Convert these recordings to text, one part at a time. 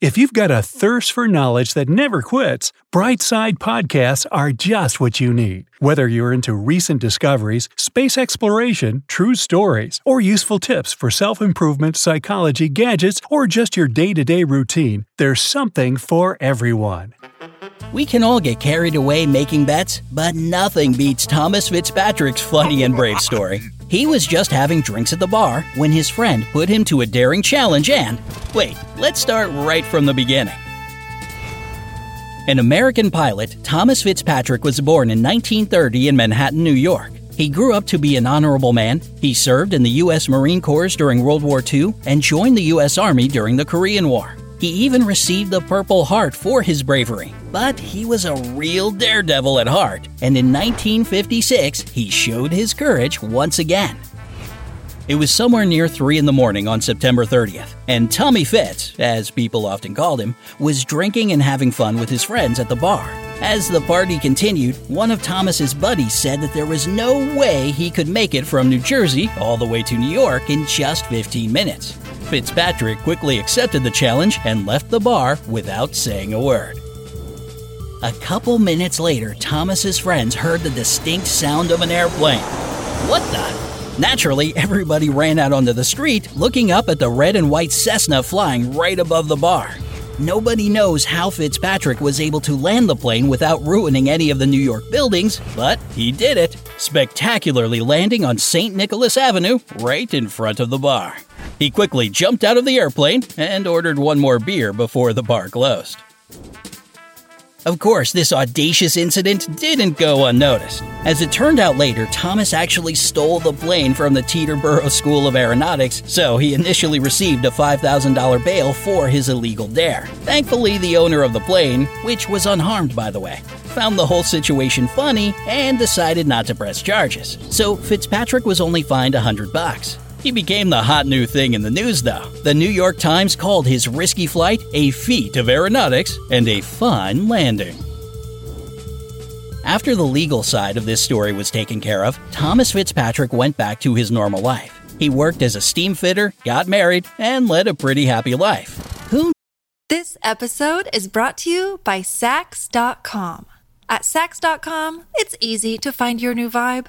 If you've got a thirst for knowledge that never quits, Brightside Podcasts are just what you need. Whether you're into recent discoveries, space exploration, true stories, or useful tips for self improvement, psychology, gadgets, or just your day to day routine, there's something for everyone. We can all get carried away making bets, but nothing beats Thomas Fitzpatrick's funny and brave story. He was just having drinks at the bar when his friend put him to a daring challenge and. Wait, let's start right from the beginning. An American pilot, Thomas Fitzpatrick was born in 1930 in Manhattan, New York. He grew up to be an honorable man. He served in the U.S. Marine Corps during World War II and joined the U.S. Army during the Korean War. He even received the Purple Heart for his bravery. But he was a real daredevil at heart, and in 1956 he showed his courage once again. It was somewhere near 3 in the morning on September 30th, and Tommy Fitz, as people often called him, was drinking and having fun with his friends at the bar. As the party continued, one of Thomas's buddies said that there was no way he could make it from New Jersey all the way to New York in just 15 minutes. Fitzpatrick quickly accepted the challenge and left the bar without saying a word. A couple minutes later, Thomas's friends heard the distinct sound of an airplane. What the? Naturally, everybody ran out onto the street, looking up at the red and white Cessna flying right above the bar. Nobody knows how Fitzpatrick was able to land the plane without ruining any of the New York buildings, but he did it, spectacularly landing on St. Nicholas Avenue right in front of the bar. He quickly jumped out of the airplane and ordered one more beer before the bar closed. Of course, this audacious incident didn't go unnoticed. As it turned out later, Thomas actually stole the plane from the Teterboro School of Aeronautics, so he initially received a $5,000 bail for his illegal dare. Thankfully, the owner of the plane, which was unharmed by the way, found the whole situation funny and decided not to press charges. So Fitzpatrick was only fined 100 bucks. He became the hot new thing in the news, though. The New York Times called his risky flight a feat of aeronautics and a fine landing. After the legal side of this story was taken care of, Thomas Fitzpatrick went back to his normal life. He worked as a steam fitter, got married, and led a pretty happy life. Who This episode is brought to you by Saks.com. At Saks.com, it's easy to find your new vibe.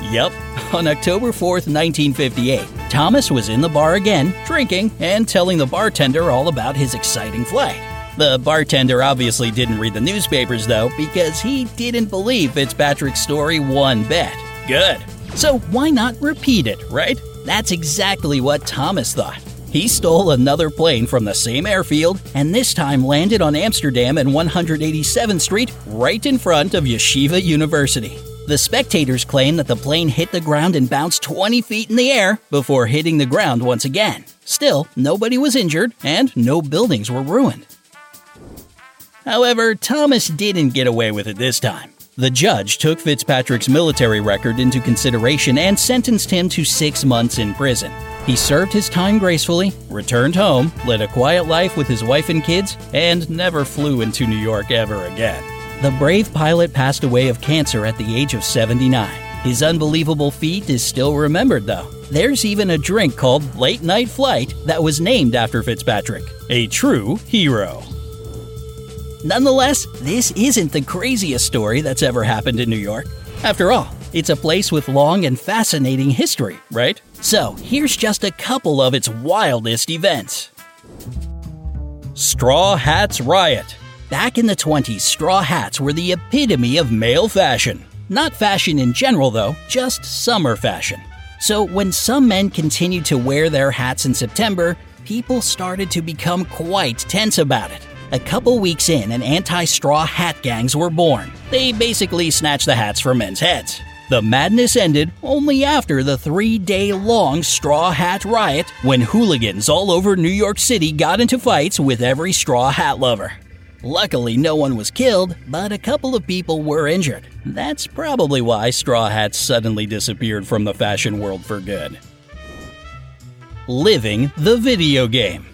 Yep, on October 4th, 1958, Thomas was in the bar again, drinking and telling the bartender all about his exciting flight. The bartender obviously didn't read the newspapers though, because he didn't believe Fitzpatrick's story one bit. Good. So why not repeat it, right? That's exactly what Thomas thought. He stole another plane from the same airfield and this time landed on Amsterdam and 187th Street right in front of Yeshiva University. The spectators claim that the plane hit the ground and bounced 20 feet in the air before hitting the ground once again. Still, nobody was injured and no buildings were ruined. However, Thomas didn't get away with it this time. The judge took Fitzpatrick's military record into consideration and sentenced him to six months in prison. He served his time gracefully, returned home, led a quiet life with his wife and kids, and never flew into New York ever again. The brave pilot passed away of cancer at the age of 79. His unbelievable feat is still remembered, though. There's even a drink called Late Night Flight that was named after Fitzpatrick. A true hero. Nonetheless, this isn't the craziest story that's ever happened in New York. After all, it's a place with long and fascinating history, right? So, here's just a couple of its wildest events. Straw Hats Riot. Back in the 20s, straw hats were the epitome of male fashion. Not fashion in general, though, just summer fashion. So, when some men continued to wear their hats in September, people started to become quite tense about it. A couple weeks in, an anti straw hat gangs were born. They basically snatched the hats from men's heads. The madness ended only after the three day long Straw Hat Riot when hooligans all over New York City got into fights with every straw hat lover. Luckily, no one was killed, but a couple of people were injured. That's probably why straw hats suddenly disappeared from the fashion world for good. Living the video game.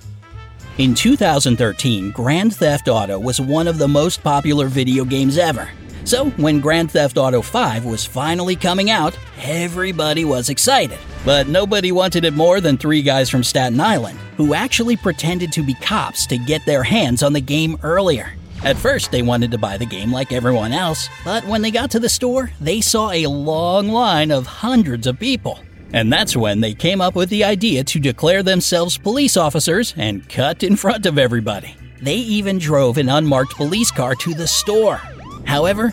In 2013, Grand Theft Auto was one of the most popular video games ever. So, when Grand Theft Auto 5 was finally coming out, everybody was excited. But nobody wanted it more than three guys from Staten Island, who actually pretended to be cops to get their hands on the game earlier. At first, they wanted to buy the game like everyone else, but when they got to the store, they saw a long line of hundreds of people. And that's when they came up with the idea to declare themselves police officers and cut in front of everybody. They even drove an unmarked police car to the store. However,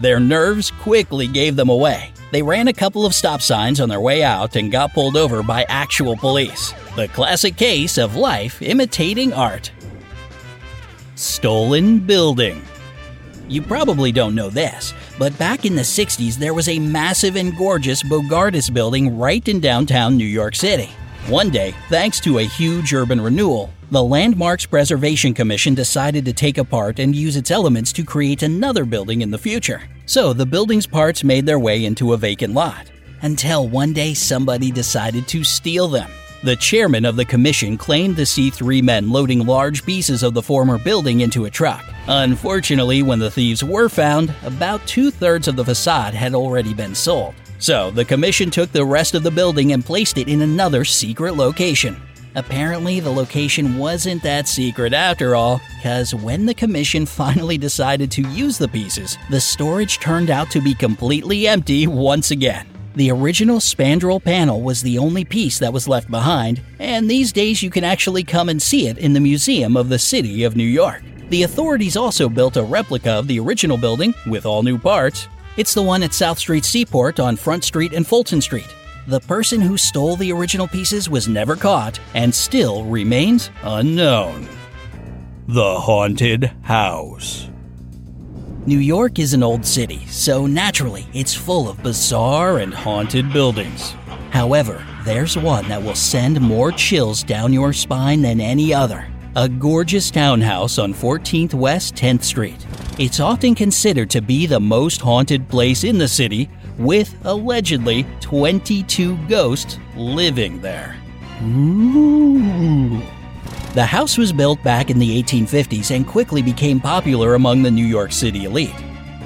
Their nerves quickly gave them away. They ran a couple of stop signs on their way out and got pulled over by actual police. The classic case of life imitating art. Stolen building. You probably don't know this, but back in the 60s there was a massive and gorgeous Bogardus building right in downtown New York City. One day, thanks to a huge urban renewal, the Landmarks Preservation Commission decided to take apart and use its elements to create another building in the future. So the building's parts made their way into a vacant lot. Until one day somebody decided to steal them. The chairman of the commission claimed to see three men loading large pieces of the former building into a truck. Unfortunately, when the thieves were found, about two thirds of the facade had already been sold. So the commission took the rest of the building and placed it in another secret location. Apparently, the location wasn't that secret after all, because when the commission finally decided to use the pieces, the storage turned out to be completely empty once again. The original spandrel panel was the only piece that was left behind, and these days you can actually come and see it in the Museum of the City of New York. The authorities also built a replica of the original building with all new parts. It's the one at South Street Seaport on Front Street and Fulton Street. The person who stole the original pieces was never caught and still remains unknown. The Haunted House. New York is an old city, so naturally it's full of bizarre and haunted buildings. However, there's one that will send more chills down your spine than any other a gorgeous townhouse on 14th West 10th Street. It's often considered to be the most haunted place in the city, with allegedly 22 ghosts living there. Ooh. The house was built back in the 1850s and quickly became popular among the New York City elite.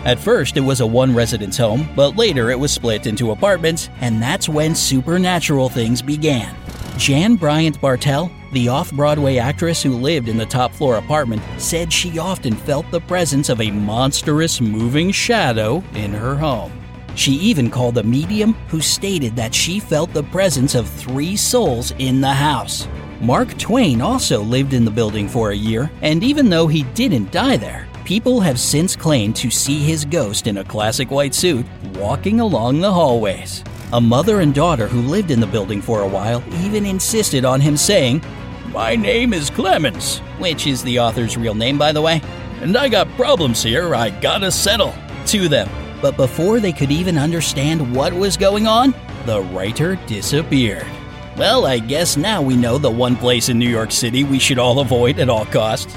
At first, it was a one residence home, but later it was split into apartments, and that's when supernatural things began. Jan Bryant Bartell, the off Broadway actress who lived in the top floor apartment, said she often felt the presence of a monstrous moving shadow in her home. She even called a medium who stated that she felt the presence of three souls in the house. Mark Twain also lived in the building for a year, and even though he didn't die there, people have since claimed to see his ghost in a classic white suit walking along the hallways. A mother and daughter who lived in the building for a while even insisted on him saying, My name is Clemens, which is the author's real name, by the way, and I got problems here I gotta settle to them. But before they could even understand what was going on, the writer disappeared. Well, I guess now we know the one place in New York City we should all avoid at all costs.